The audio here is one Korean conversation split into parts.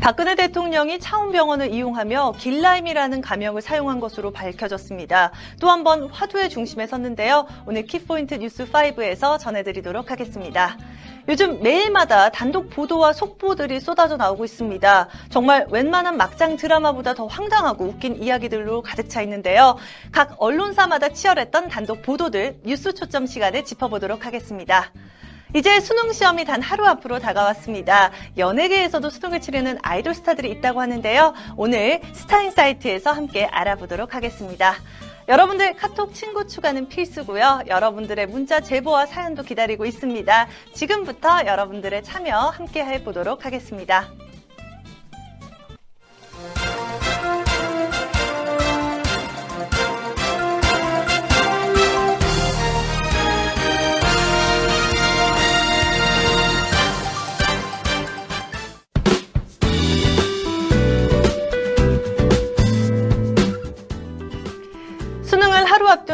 박근혜 대통령이 차움병원을 이용하며 길라임이라는 가명을 사용한 것으로 밝혀졌습니다. 또 한 번 화두의 중심에 섰는데요. 오늘 키포인트 뉴스 5에서 전해드리도록 하겠습니다. 요즘 매일마다 단독 보도와 속보들이 쏟아져 나오고 있습니다. 정말 웬만한 막장 드라마보다 더 황당하고 웃긴 이야기들로 가득 차 있는데요. 각 언론사마다 치열했던 단독 보도들 뉴스 초점 시간에 짚어보도록 하겠습니다. 이제 수능 시험이 단 하루 앞으로 다가왔습니다. 연예계에서도 수능을 치르는 아이돌 스타들이 있다고 하는데요. 오늘 스타인 사이트에서 함께 알아보도록 하겠습니다. 여러분들 카톡 친구 추가는 필수고요. 여러분들의 문자 제보와 사연도 기다리고 있습니다. 지금부터 여러분들의 참여 함께 해보도록 하겠습니다.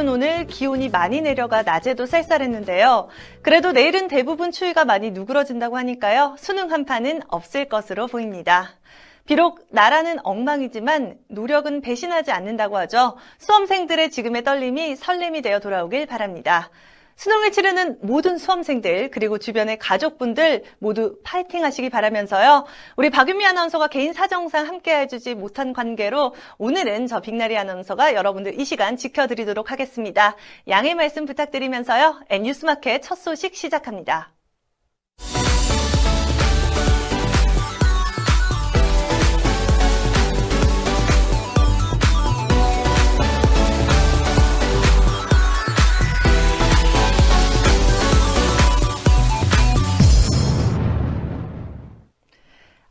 앞둔 오늘 기온이 많이 내려가 낮에도 쌀쌀했는데요. 그래도 내일은 대부분 추위가 많이 누그러진다고 하니까요. 수능 한파는 없을 것으로 보입니다. 비록 나라는 엉망이지만 노력은 배신하지 않는다고 하죠. 수험생들의 지금의 떨림이 설렘이 되어 돌아오길 바랍니다. 수능을 치르는 모든 수험생들 그리고 주변의 가족분들 모두 파이팅 하시기 바라면서요. 우리 박윤미 아나운서가 개인 사정상 함께 해주지 못한 관계로 오늘은 저 빅나리 아나운서가 여러분들 이 시간 지켜드리도록 하겠습니다. 양해 말씀 부탁드리면서요. N뉴스마켓 첫 소식 시작합니다.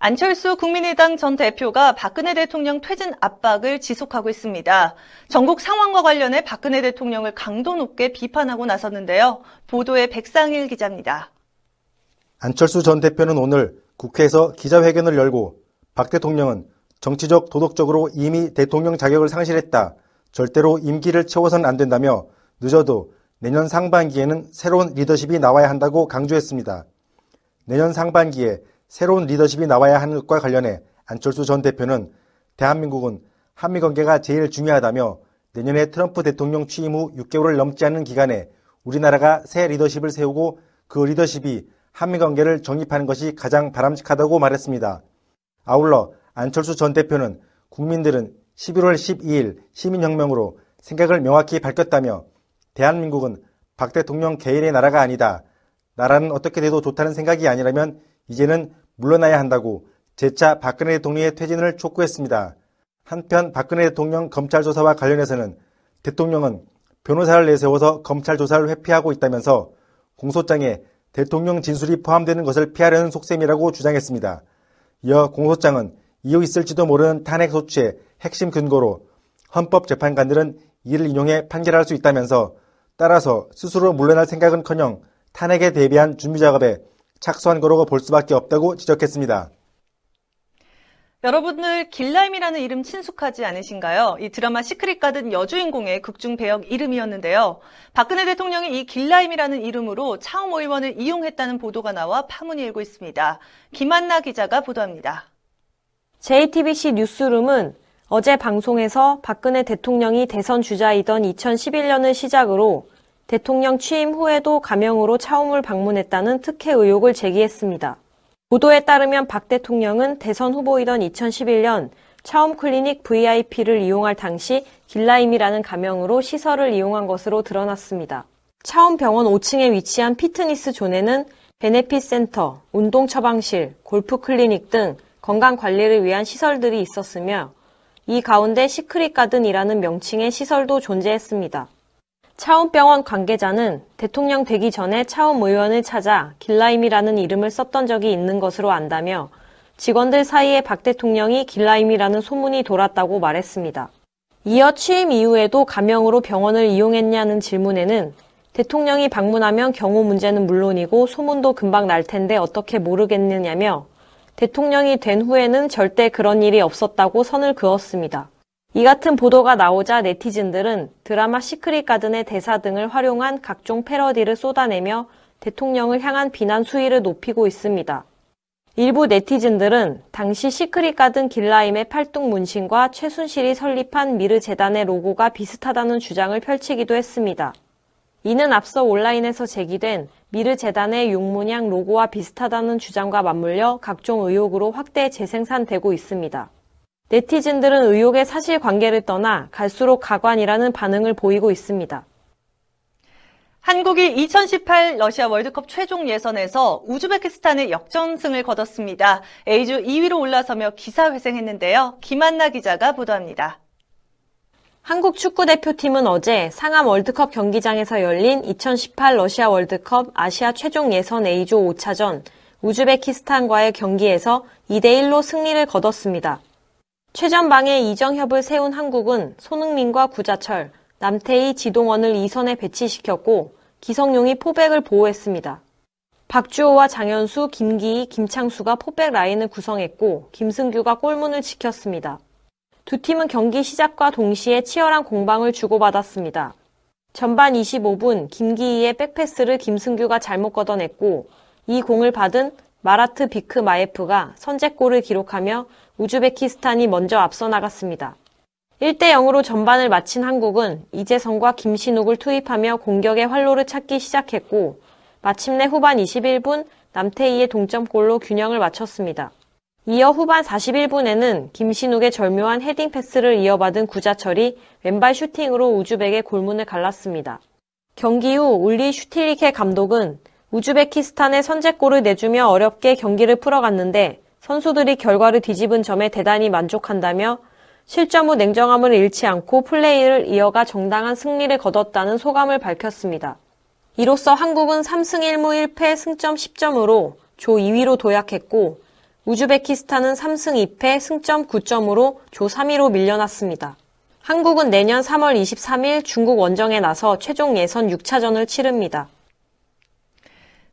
안철수 국민의당 전 대표가 박근혜 대통령 퇴진 압박을 지속하고 있습니다. 전국 상황과 관련해 박근혜 대통령을 강도 높게 비판하고 나섰는데요. 보도에 백상일 기자입니다. 안철수 전 대표는 오늘 국회에서 기자회견을 열고 박 대통령은 정치적 도덕적으로 이미 대통령 자격을 상실했다. 절대로 임기를 채워서는 안 된다며 늦어도 내년 상반기에는 새로운 리더십이 나와야 한다고 강조했습니다. 내년 상반기에 새로운 리더십이 나와야 하는 것과 관련해 안철수 전 대표는 대한민국은 한미 관계가 제일 중요하다며 내년에 트럼프 대통령 취임 후 6개월을 넘지 않는 기간에 우리나라가 새 리더십을 세우고 그 리더십이 한미 관계를 정립하는 것이 가장 바람직하다고 말했습니다. 아울러 안철수 전 대표는 국민들은 11월 12일 시민혁명으로 생각을 명확히 밝혔다며 대한민국은 박 대통령 개인의 나라가 아니다. 나라는 어떻게 돼도 좋다는 생각이 아니라면 이제는 물러나야 한다고 재차 박근혜 대통령의 퇴진을 촉구했습니다. 한편 박근혜 대통령 검찰 조사와 관련해서는 대통령은 변호사를 내세워서 검찰 조사를 회피하고 있다면서 공소장에 대통령 진술이 포함되는 것을 피하려는 속셈이라고 주장했습니다. 이어 공소장은 이후 있을지도 모르는 탄핵 소추의 핵심 근거로 헌법재판관들은 이를 인용해 판결할 수 있다면서 따라서 스스로 물러날 생각은커녕 탄핵에 대비한 준비 작업에 착수한 거라고 볼 수밖에 없다고 지적했습니다. 여러분들 길라임이라는 이름 친숙하지 않으신가요? 이 드라마 시크릿 가든 여주인공의 극중 배역 이름이었는데요. 박근혜 대통령이 이 길라임이라는 이름으로 차움 의원을 이용했다는 보도가 나와 파문이 일고 있습니다. 김한나 기자가 보도합니다. JTBC 뉴스룸은 어제 방송에서 박근혜 대통령이 대선 주자이던 2011년을 시작으로 대통령 취임 후에도 가명으로 차움을 방문했다는 특혜 의혹을 제기했습니다. 보도에 따르면 박 대통령은 대선 후보이던 2011년 차움 클리닉 VIP를 이용할 당시 길라임이라는 가명으로 시설을 이용한 것으로 드러났습니다. 차움 병원 5층에 위치한 피트니스 존에는 benefit 센터, 운동 처방실, 골프 클리닉 등 건강 관리를 위한 시설들이 있었으며 이 가운데 시크릿 가든이라는 명칭의 시설도 존재했습니다. 차움병원 관계자는 대통령 되기 전에 차움 의원을 찾아 길라임이라는 이름을 썼던 적이 있는 것으로 안다며 직원들 사이에 박 대통령이 길라임이라는 소문이 돌았다고 말했습니다. 이어 취임 이후에도 가명으로 병원을 이용했냐는 질문에는 대통령이 방문하면 경호 문제는 물론이고 소문도 금방 날 텐데 어떻게 모르겠느냐며 대통령이 된 후에는 절대 그런 일이 없었다고 선을 그었습니다. 이 같은 보도가 나오자 네티즌들은 드라마 시크릿 가든의 대사 등을 활용한 각종 패러디를 쏟아내며 대통령을 향한 비난 수위를 높이고 있습니다. 일부 네티즌들은 당시 시크릿 가든 길라임의 팔뚝 문신과 최순실이 설립한 미르 재단의 로고가 비슷하다는 주장을 펼치기도 했습니다. 이는 앞서 온라인에서 제기된 미르 재단의 용문양 로고와 비슷하다는 주장과 맞물려 각종 의혹으로 확대 재생산되고 있습니다. 네티즌들은 의혹의 사실관계를 떠나 갈수록 가관이라는 반응을 보이고 있습니다. 한국이 2018 러시아 월드컵 최종 예선에서 우즈베키스탄의 역전승을 거뒀습니다. A조 2위로 올라서며 기사회생했는데요. 김한나 기자가 보도합니다. 한국 축구대표팀은 어제 상암 월드컵 경기장에서 열린 2018 러시아 월드컵 아시아 최종 예선 A조 5차전 우즈베키스탄과의 경기에서 2대1로 승리를 거뒀습니다. 최전방에 이정협을 세운 한국은 손흥민과 구자철, 남태희, 지동원을 2선에 배치시켰고 기성용이 포백을 보호했습니다. 박주호와 장현수, 김기희, 김창수가 포백 라인을 구성했고 김승규가 골문을 지켰습니다. 두 팀은 경기 시작과 동시에 치열한 공방을 주고받았습니다. 전반 25분 김기희의 백패스를 김승규가 잘못 걷어냈고 이 공을 받은 마라트 비크마예프가 선제골을 기록하며 우즈베키스탄이 먼저 앞서 나갔습니다. 1대 0으로 전반을 마친 한국은 이재성과 김신욱을 투입하며 공격의 활로를 찾기 시작했고 마침내 후반 21분 남태희의 동점골로 균형을 맞췄습니다. 이어 후반 41분에는 김신욱의 절묘한 헤딩 패스를 이어받은 구자철이 왼발 슈팅으로 우즈벡의 골문을 갈랐습니다. 경기 후 울리 슈틸리케 감독은 우즈베키스탄의 선제골을 내주며 어렵게 경기를 풀어갔는데 선수들이 결과를 뒤집은 점에 대단히 만족한다며 실점 후 냉정함을 잃지 않고 플레이를 이어가 정당한 승리를 거뒀다는 소감을 밝혔습니다. 이로써 한국은 3승 1무 1패 승점 10점으로 조 2위로 도약했고 우즈베키스탄은 3승 2패 승점 9점으로 조 3위로 밀려났습니다. 한국은 내년 3월 23일 중국 원정에 나서 최종 예선 6차전을 치릅니다.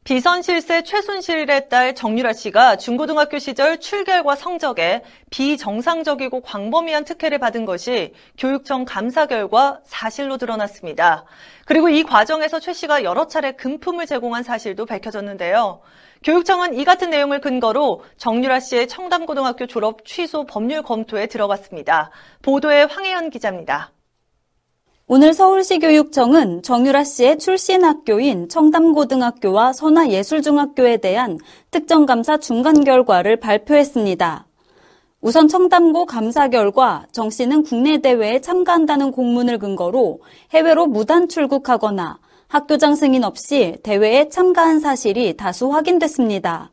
비선실세 최순실의 딸 정유라 씨가 중고등학교 시절 출결과 성적에 비정상적이고 광범위한 특혜를 받은 것이 교육청 감사 결과 사실로 드러났습니다. 그리고 이 과정에서 최 씨가 여러 차례 금품을 제공한 사실도 밝혀졌는데요. 교육청은 이 같은 내용을 근거로 정유라 씨의 청담고등학교 졸업 취소 법률 검토에 들어갔습니다. 보도에 황혜연 기자입니다. 오늘 서울시 교육청은 정유라 씨의 출신 학교인 청담고등학교와 선화예술중학교에 대한 특정감사 중간 결과를 발표했습니다. 우선 청담고 감사 결과 정 씨는 국내 대회에 참가한다는 공문을 근거로 해외로 무단 출국하거나 학교장 승인 없이 대회에 참가한 사실이 다수 확인됐습니다.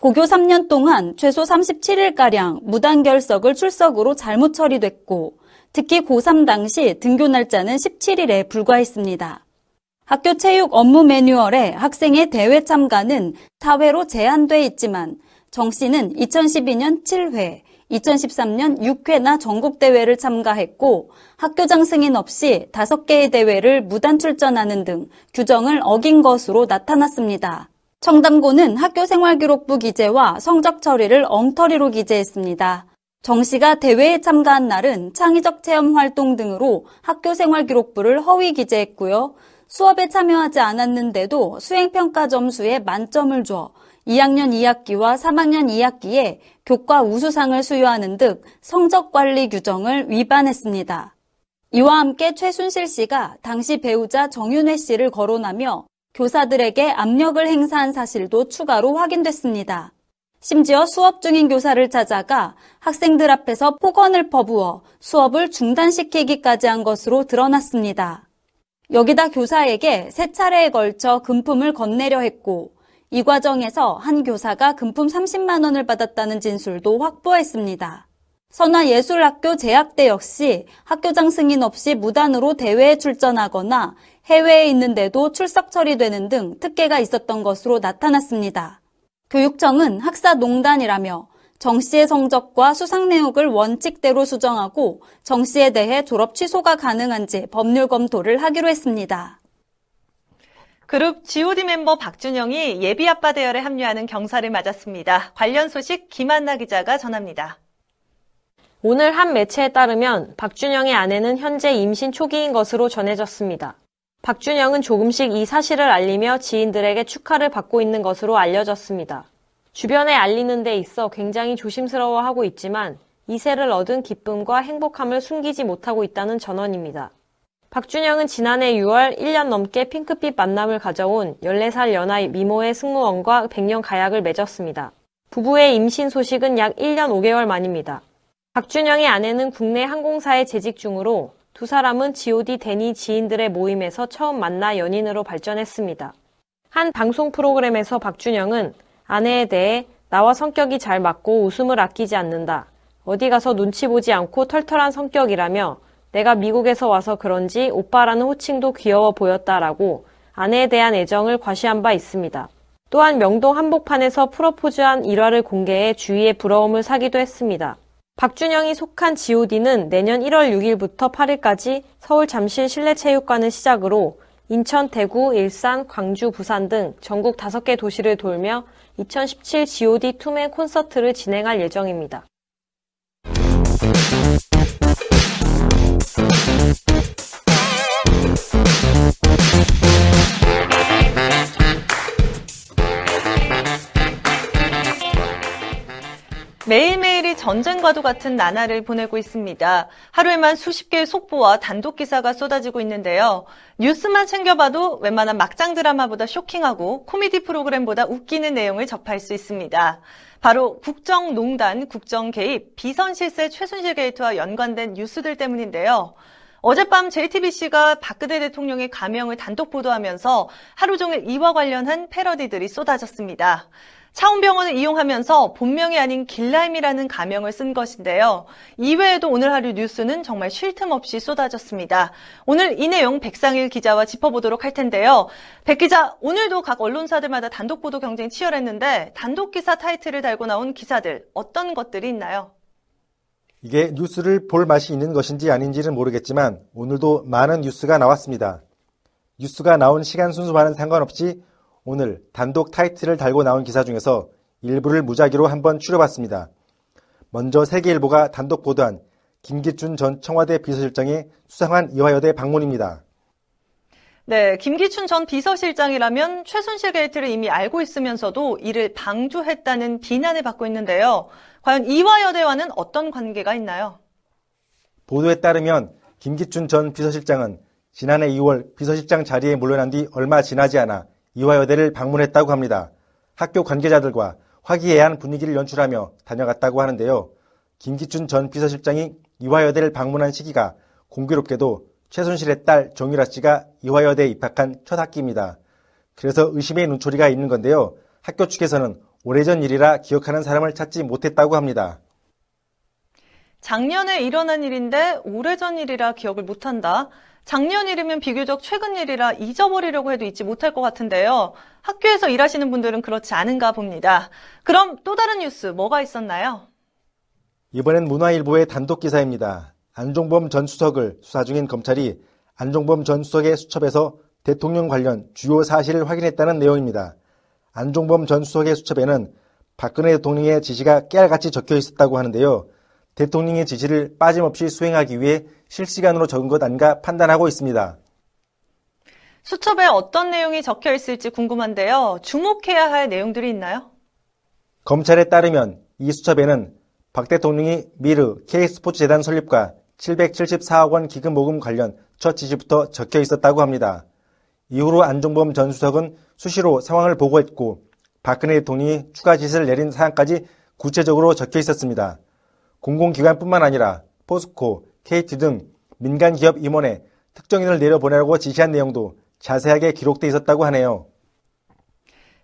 고교 3년 동안 최소 37일가량 무단 결석을 출석으로 잘못 처리됐고 특히 고3 당시 등교 날짜는 17일에 불과했습니다. 학교 체육 업무 매뉴얼에 학생의 대회 참가는 4회로 제한돼 있지만 정 씨는 2012년 7회, 2013년 6회나 전국대회를 참가했고 학교장 승인 없이 5개의 대회를 무단 출전하는 등 규정을 어긴 것으로 나타났습니다. 청담고는 학교생활기록부 기재와 성적 처리를 엉터리로 기재했습니다. 정 씨가 대회에 참가한 날은 창의적 체험 활동 등으로 학교 생활 기록부를 허위 기재했고요. 수업에 참여하지 않았는데도 수행평가 점수에 만점을 줘 2학년 2학기와 3학년 2학기에 교과 우수상을 수여하는 등 성적 관리 규정을 위반했습니다. 이와 함께 최순실 씨가 당시 배우자 정윤회 씨를 거론하며 교사들에게 압력을 행사한 사실도 추가로 확인됐습니다. 심지어 수업 중인 교사를 찾아가 학생들 앞에서 폭언을 퍼부어 수업을 중단시키기까지 한 것으로 드러났습니다. 여기다 교사에게 세 차례에 걸쳐 금품을 건네려 했고 이 과정에서 한 교사가 금품 30만 원을 받았다는 진술도 확보했습니다. 선화예술학교 재학대 역시 학교장 승인 없이 무단으로 대회에 출전하거나 해외에 있는데도 출석 처리되는 등 특혜가 있었던 것으로 나타났습니다. 교육청은 학사농단이라며 정 씨의 성적과 수상 내역을 원칙대로 수정하고 정 씨에 대해 졸업 취소가 가능한지 법률 검토를 하기로 했습니다. 그룹 GOD 멤버 박준영이 예비 아빠 대열에 합류하는 경사를 맞았습니다. 관련 소식 김한나 기자가 전합니다. 오늘 한 매체에 따르면 박준영의 아내는 현재 임신 초기인 것으로 전해졌습니다. 박준영은 조금씩 이 사실을 알리며 지인들에게 축하를 받고 있는 것으로 알려졌습니다. 주변에 알리는 데 있어 굉장히 조심스러워하고 있지만 이세를 얻은 기쁨과 행복함을 숨기지 못하고 있다는 전원입니다. 박준영은 지난해 6월 1년 넘게 핑크빛 만남을 가져온 14살 연하 미모의 승무원과 100년 가약을 맺었습니다. 부부의 임신 소식은 약 1년 5개월 만입니다. 박준영의 아내는 국내 항공사에 재직 중으로 두 사람은 GOD 데니 지인들의 모임에서 처음 만나 연인으로 발전했습니다. 한 방송 프로그램에서 박준영은 아내에 대해 나와 성격이 잘 맞고 웃음을 아끼지 않는다. 어디 가서 눈치 보지 않고 털털한 성격이라며 내가 미국에서 와서 그런지 오빠라는 호칭도 귀여워 보였다라고 아내에 대한 애정을 과시한 바 있습니다. 또한 명동 한복판에서 프로포즈한 일화를 공개해 주위의 부러움을 사기도 했습니다. 박준영이 속한 GOD는 내년 1월 6일부터 8일까지 서울 잠실 실내체육관을 시작으로 인천, 대구, 일산, 광주, 부산 등 전국 5개 도시를 돌며 2017 GOD 투맨 콘서트를 진행할 예정입니다. 전쟁과도 같은 나날을 보내고 있습니다. 하루에만 수십 개의 속보와 단독 기사가 쏟아지고 있는데요. 뉴스만 챙겨봐도 웬만한 막장 드라마보다 쇼킹하고 코미디 프로그램보다 웃기는 내용을 접할 수 있습니다. 바로 국정농단, 국정개입, 비선실세 최순실 게이트와 연관된 뉴스들 때문인데요. 어젯밤 JTBC가 박근혜 대통령의 가명을 단독 보도하면서 하루 종일 이와 관련한 패러디들이 쏟아졌습니다. 차움병원을 이용하면서 본명이 아닌 길라임이라는 가명을 쓴 것인데요. 이외에도 오늘 하루 뉴스는 정말 쉴 틈 없이 쏟아졌습니다. 오늘 이 내용 백상일 기자와 짚어보도록 할 텐데요. 백 기자, 오늘도 각 언론사들마다 단독 보도 경쟁이 치열했는데 단독 기사 타이틀을 달고 나온 기사들 어떤 것들이 있나요? 이게 뉴스를 볼 맛이 있는 것인지 아닌지는 모르겠지만 오늘도 많은 뉴스가 나왔습니다. 뉴스가 나온 시간 순서와는 상관없이 오늘 단독 타이틀을 달고 나온 기사 중에서 일부를 무작위로 한번 추려봤습니다. 먼저 세계일보가 단독 보도한 김기춘 전 청와대 비서실장의 수상한 이화여대 방문입니다. 네, 김기춘 전 비서실장이라면 최순실 게이트를 이미 알고 있으면서도 이를 방조했다는 비난을 받고 있는데요. 과연 이화여대와는 어떤 관계가 있나요? 보도에 따르면 김기춘 전 비서실장은 지난해 2월 비서실장 자리에 물러난 뒤 얼마 지나지 않아 이화여대를 방문했다고 합니다. 학교 관계자들과 화기애애한 분위기를 연출하며 다녀갔다고 하는데요. 김기춘 전 비서실장이 이화여대를 방문한 시기가 공교롭게도 최순실의 딸 정유라 씨가 이화여대에 입학한 첫 학기입니다. 그래서 의심의 눈초리가 있는 건데요. 학교 측에서는 오래전 일이라 기억하는 사람을 찾지 못했다고 합니다. 작년에 일어난 일인데 오래전 일이라 기억을 못한다. 작년 일이면 비교적 최근 일이라 잊어버리려고 해도 잊지 못할 것 같은데요. 학교에서 일하시는 분들은 그렇지 않은가 봅니다. 그럼 또 다른 뉴스 뭐가 있었나요? 이번엔 문화일보의 단독 기사입니다. 안종범 전 수석을 수사 중인 검찰이 안종범 전 수석의 수첩에서 대통령 관련 주요 사실을 확인했다는 내용입니다. 안종범 전 수석의 수첩에는 박근혜 대통령의 지시가 깨알같이 적혀 있었다고 하는데요. 대통령의 지시를 빠짐없이 수행하기 위해 실시간으로 적은 것 아닌가 판단하고 있습니다. 수첩에 어떤 내용이 적혀 있을지 궁금한데요. 주목해야 할 내용들이 있나요? 검찰에 따르면 이 수첩에는 박 대통령이 미르 K스포츠 재단 설립과 774억 원 기금 모금 관련 첫 지시부터 적혀 있었다고 합니다. 이후로 안종범 전 수석은 수시로 상황을 보고했고 박근혜 대통령이 추가 지시를 내린 사항까지 구체적으로 적혀 있었습니다. 공공기관뿐만 아니라 포스코, KT 등 민간 기업 임원에 특정인을 내려보내라고 지시한 내용도 자세하게 기록돼 있었다고 하네요.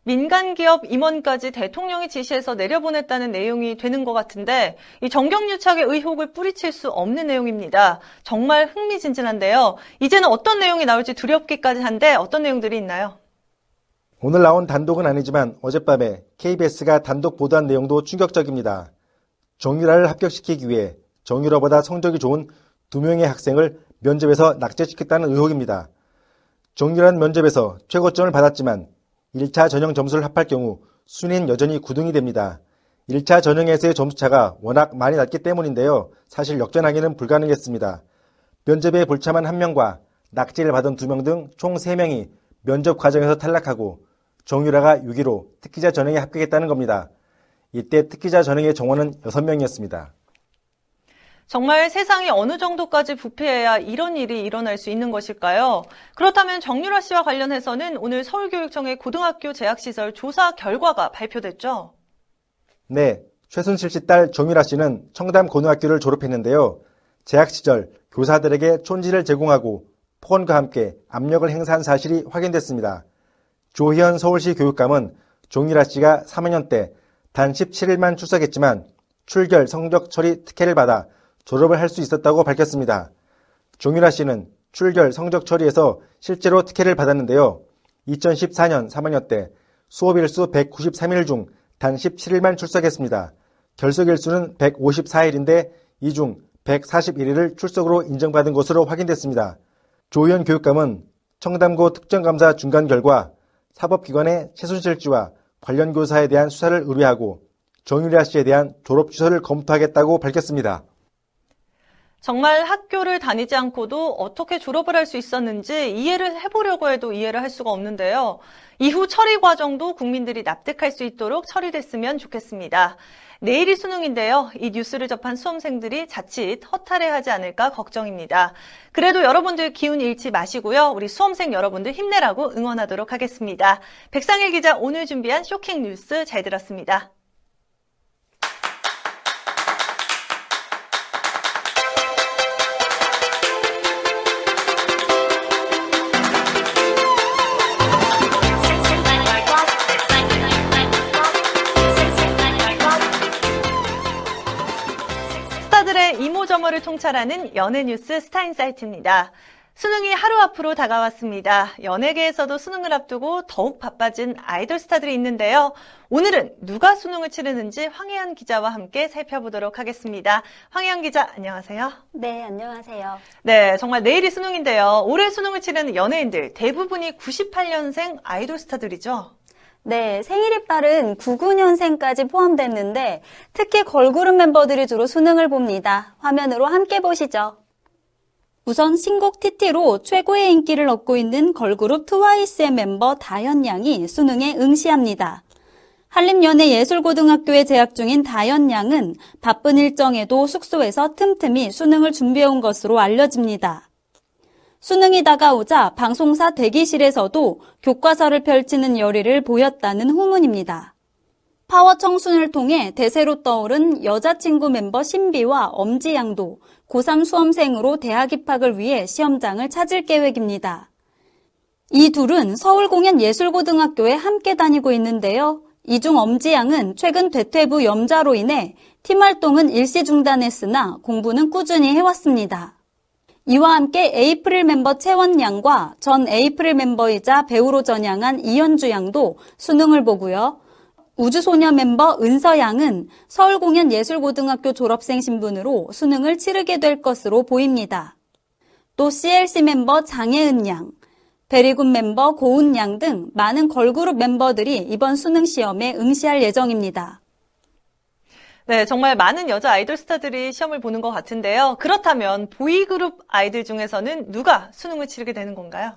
민간 기업 임원까지 대통령이 지시해서 내려보냈다는 내용이 되는 것 같은데 이 정경유착의 의혹을 뿌리칠 수 없는 내용입니다. 정말 흥미진진한데요. 이제는 어떤 내용이 나올지 두렵기까지 한데 어떤 내용들이 있나요? 오늘 나온 단독은 아니지만 어젯밤에 KBS가 단독 보도한 내용도 충격적입니다. 정유라를 합격시키기 위해 정유라보다 성적이 좋은 두 명의 학생을 면접에서 낙제시켰다는 의혹입니다. 정유라는 면접에서 최고점을 받았지만 1차 전형 점수를 합할 경우 순위는 여전히 9등이 됩니다. 1차 전형에서의 점수차가 워낙 많이 났기 때문인데요. 사실 역전하기는 불가능했습니다. 면접에 불참한 한 명과 낙제를 받은 두 명 등 총 3명이 면접 과정에서 탈락하고 정유라가 6위로 특기자 전형에 합격했다는 겁니다. 이때 특기자 전형의 정원은 6명이었습니다. 정말 세상이 어느 정도까지 부패해야 이런 일이 일어날 수 있는 것일까요? 그렇다면 정유라 씨와 관련해서는 오늘 서울교육청의 고등학교 재학시설 조사 결과가 발표됐죠? 네, 최순실 씨 딸 정유라 씨는 청담 고등학교를 졸업했는데요. 재학 시절 교사들에게 촌지를 제공하고 폭언과 함께 압력을 행사한 사실이 확인됐습니다. 조희연 서울시 교육감은 정유라 씨가 3학년 때 단 17일만 출석했지만 출결 성적 처리 특혜를 받아 졸업을 할 수 있었다고 밝혔습니다. 종유라 씨는 출결 성적 처리에서 실제로 특혜를 받았는데요. 2014년 3학년 때 수업 일수 193일 중 단 17일만 출석했습니다. 결석 일수는 154일인데 이 중 141일을 출석으로 인정받은 것으로 확인됐습니다. 조희연 교육감은 청담고 특정감사 중간 결과 사법기관의 최순실 씨와 관련 교사에 대한 수사를 의뢰하고 정유라 씨에 대한 졸업 취소를 검토하겠다고 밝혔습니다. 정말 학교를 다니지 않고도 어떻게 졸업을 할 수 있었는지 이해를 해보려고 해도 이해를 할 수가 없는데요. 이후 처리 과정도 국민들이 납득할 수 있도록 처리됐으면 좋겠습니다. 내일이 수능인데요. 이 뉴스를 접한 수험생들이 자칫 허탈해하지 않을까 걱정입니다. 그래도 여러분들 기운 잃지 마시고요. 우리 수험생 여러분들 힘내라고 응원하도록 하겠습니다. 백상일 기자 오늘 준비한 쇼킹 뉴스 잘 들었습니다. 통찰하는 연예뉴스 스타인사이트입니다. 수능이 하루 앞으로 다가왔습니다. 연예계에서도 수능을 앞두고 더욱 바빠진 아이돌 스타들이 있는데요. 오늘은 누가 수능을 치르는지 황혜연 기자와 함께 살펴보도록 하겠습니다. 황혜연 기자, 안녕하세요. 네, 안녕하세요. 네, 정말 내일이 수능인데요. 올해 수능을 치르는 연예인들 대부분이 98년생 아이돌 스타들이죠. 네, 생일이 빠른 99년생까지 포함됐는데 특히 걸그룹 멤버들이 주로 수능을 봅니다. 화면으로 함께 보시죠. 우선 신곡 TT로 최고의 인기를 얻고 있는 걸그룹 트와이스의 멤버 다현 양이 수능에 응시합니다. 한림연예예술고등학교에 재학 중인 다현 양은 바쁜 일정에도 숙소에서 틈틈이 수능을 준비해온 것으로 알려집니다. 수능이 다가오자 방송사 대기실에서도 교과서를 펼치는 열의를 보였다는 후문입니다. 파워 청순을 통해 대세로 떠오른 여자친구 멤버 신비와 엄지양도 고3 수험생으로 대학 입학을 위해 시험장을 찾을 계획입니다. 이 둘은 서울공연예술고등학교에 함께 다니고 있는데요. 이중 엄지양은 최근 대퇴부 염자로 인해 팀 활동은 일시 중단했으나 공부는 꾸준히 해왔습니다. 이와 함께 에이프릴 멤버 채원 양과 전 에이프릴 멤버이자 배우로 전향한 이현주 양도 수능을 보고요. 우주소녀 멤버 은서 양은 서울공연예술고등학교 졸업생 신분으로 수능을 치르게 될 것으로 보입니다. 또 CLC 멤버 장혜은 양, 베리군 멤버 고은 양 등 많은 걸그룹 멤버들이 이번 수능 시험에 응시할 예정입니다. 네, 정말 많은 여자 아이돌 스타들이 시험을 보는 것 같은데요. 그렇다면 보이그룹 아이들 중에서는 누가 수능을 치르게 되는 건가요?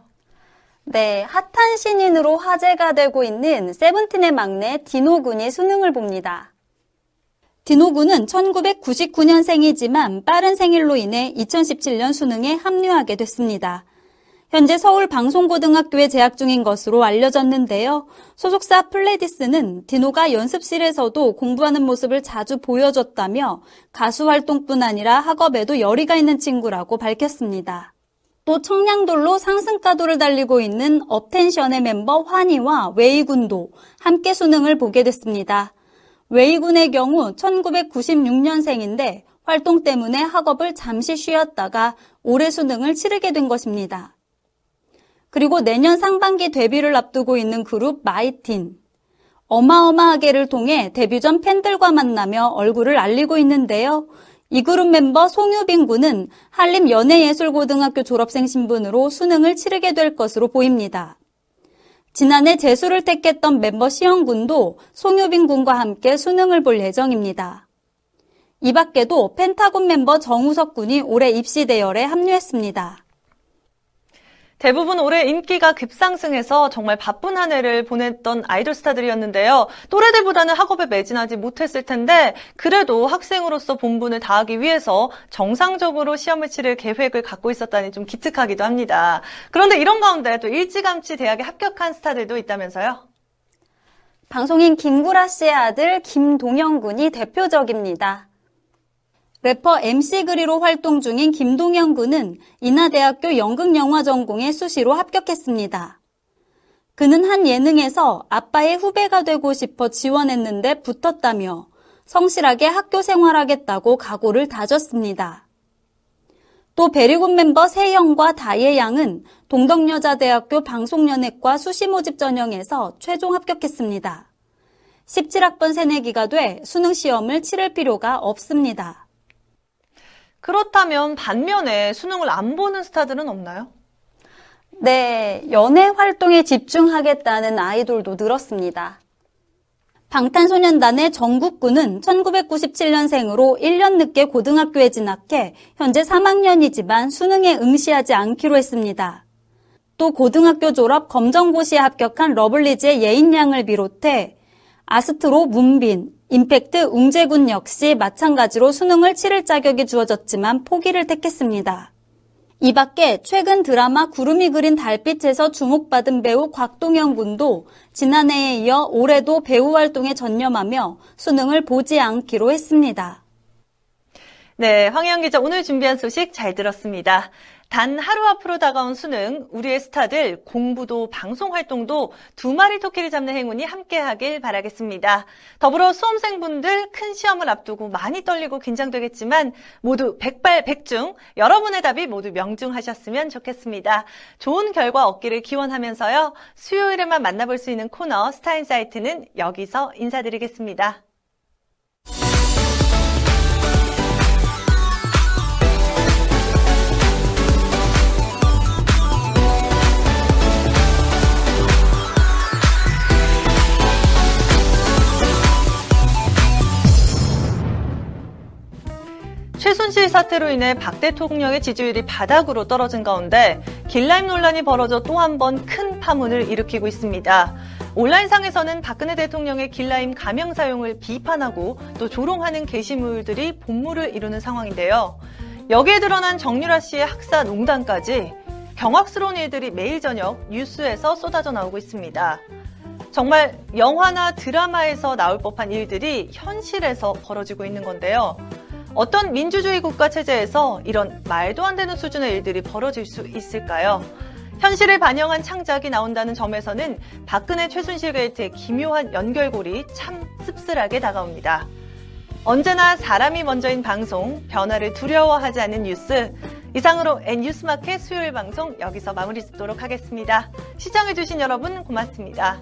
네, 핫한 신인으로 화제가 되고 있는 세븐틴의 막내 디노 군이 수능을 봅니다. 디노 군은 1999년생이지만 빠른 생일로 인해 2017년 수능에 합류하게 됐습니다. 현재 서울 방송고등학교에 재학 중인 것으로 알려졌는데요. 소속사 플레디스는 디노가 연습실에서도 공부하는 모습을 자주 보여줬다며 가수 활동뿐 아니라 학업에도 열의가 있는 친구라고 밝혔습니다. 또 청량돌로 상승가도를 달리고 있는 업텐션의 멤버 환희와 웨이군도 함께 수능을 보게 됐습니다. 웨이군의 경우 1996년생인데 활동 때문에 학업을 잠시 쉬었다가 올해 수능을 치르게 된 것입니다. 그리고 내년 상반기 데뷔를 앞두고 있는 그룹 마이틴. 어마어마하게를 통해 데뷔 전 팬들과 만나며 얼굴을 알리고 있는데요. 이 그룹 멤버 송유빈 군은 한림 연예예술고등학교 졸업생 신분으로 수능을 치르게 될 것으로 보입니다. 지난해 재수를 택했던 멤버 시영 군도 송유빈 군과 함께 수능을 볼 예정입니다. 이 밖에도 펜타곤 멤버 정우석 군이 올해 입시 대열에 합류했습니다. 대부분 올해 인기가 급상승해서 정말 바쁜 한 해를 보냈던 아이돌 스타들이었는데요. 또래들보다는 학업에 매진하지 못했을 텐데 그래도 학생으로서 본분을 다하기 위해서 정상적으로 시험을 치를 계획을 갖고 있었다니 좀 기특하기도 합니다. 그런데 이런 가운데 또 일찌감치 대학에 합격한 스타들도 있다면서요? 방송인 김구라 씨의 아들 김동영 군이 대표적입니다. 래퍼 MC 그리로 활동 중인 김동현 군은 인하대학교 연극영화 전공에 수시로 합격했습니다. 그는 한 예능에서 아빠의 후배가 되고 싶어 지원했는데 붙었다며 성실하게 학교 생활하겠다고 각오를 다졌습니다. 또 베리곤 멤버 세형과 다예 양은 동덕여자대학교 방송연예과 수시 모집 전형에서 최종 합격했습니다. 17학번 새내기가 돼 수능 시험을 치를 필요가 없습니다. 그렇다면 반면에 수능을 안 보는 스타들은 없나요? 네, 연애 활동에 집중하겠다는 아이돌도 늘었습니다. 방탄소년단의 정국군은 1997년생으로 1년 늦게 고등학교에 진학해 현재 3학년이지만 수능에 응시하지 않기로 했습니다. 또 고등학교 졸업 검정고시에 합격한 러블리즈의 예인양을 비롯해 아스트로 문빈, 임팩트 웅재군 역시 마찬가지로 수능을 치를 자격이 주어졌지만 포기를 택했습니다. 이 밖에 최근 드라마 구름이 그린 달빛에서 주목받은 배우 곽동현 군도 지난해에 이어 올해도 배우 활동에 전념하며 수능을 보지 않기로 했습니다. 네, 황희영 기자 오늘 준비한 소식 잘 들었습니다. 단 하루 앞으로 다가온 수능, 우리의 스타들 공부도 방송 활동도 두 마리 토끼를 잡는 행운이 함께하길 바라겠습니다. 더불어 수험생분들 큰 시험을 앞두고 많이 떨리고 긴장되겠지만 모두 백발백중 여러분의 답이 모두 명중하셨으면 좋겠습니다. 좋은 결과 얻기를 기원하면서요. 수요일에만 만나볼 수 있는 코너 스타인 사이트는 여기서 인사드리겠습니다. 사태로 인해 박 대통령의 지지율이 바닥으로 떨어진 가운데 길라임 논란이 벌어져 또 한 번 큰 파문을 일으키고 있습니다. 온라인상에서는 박근혜 대통령의 길라임 가명 사용을 비판하고 또 조롱하는 게시물들이 본물을 이루는 상황인데요. 여기에 드러난 정유라 씨의 학사 농단까지 경악스러운 일들이 매일 저녁 뉴스에서 쏟아져 나오고 있습니다. 정말 영화나 드라마에서 나올 법한 일들이 현실에서 벌어지고 있는 건데요. 어떤 민주주의 국가 체제에서 이런 말도 안 되는 수준의 일들이 벌어질 수 있을까요? 현실을 반영한 창작이 나온다는 점에서는 박근혜 최순실 게이트의 기묘한 연결고리 참 씁쓸하게 다가옵니다. 언제나 사람이 먼저인 방송, 변화를 두려워하지 않는 뉴스. 이상으로 N뉴스마켓 수요일 방송 여기서 마무리 짓도록 하겠습니다. 시청해주신 여러분 고맙습니다.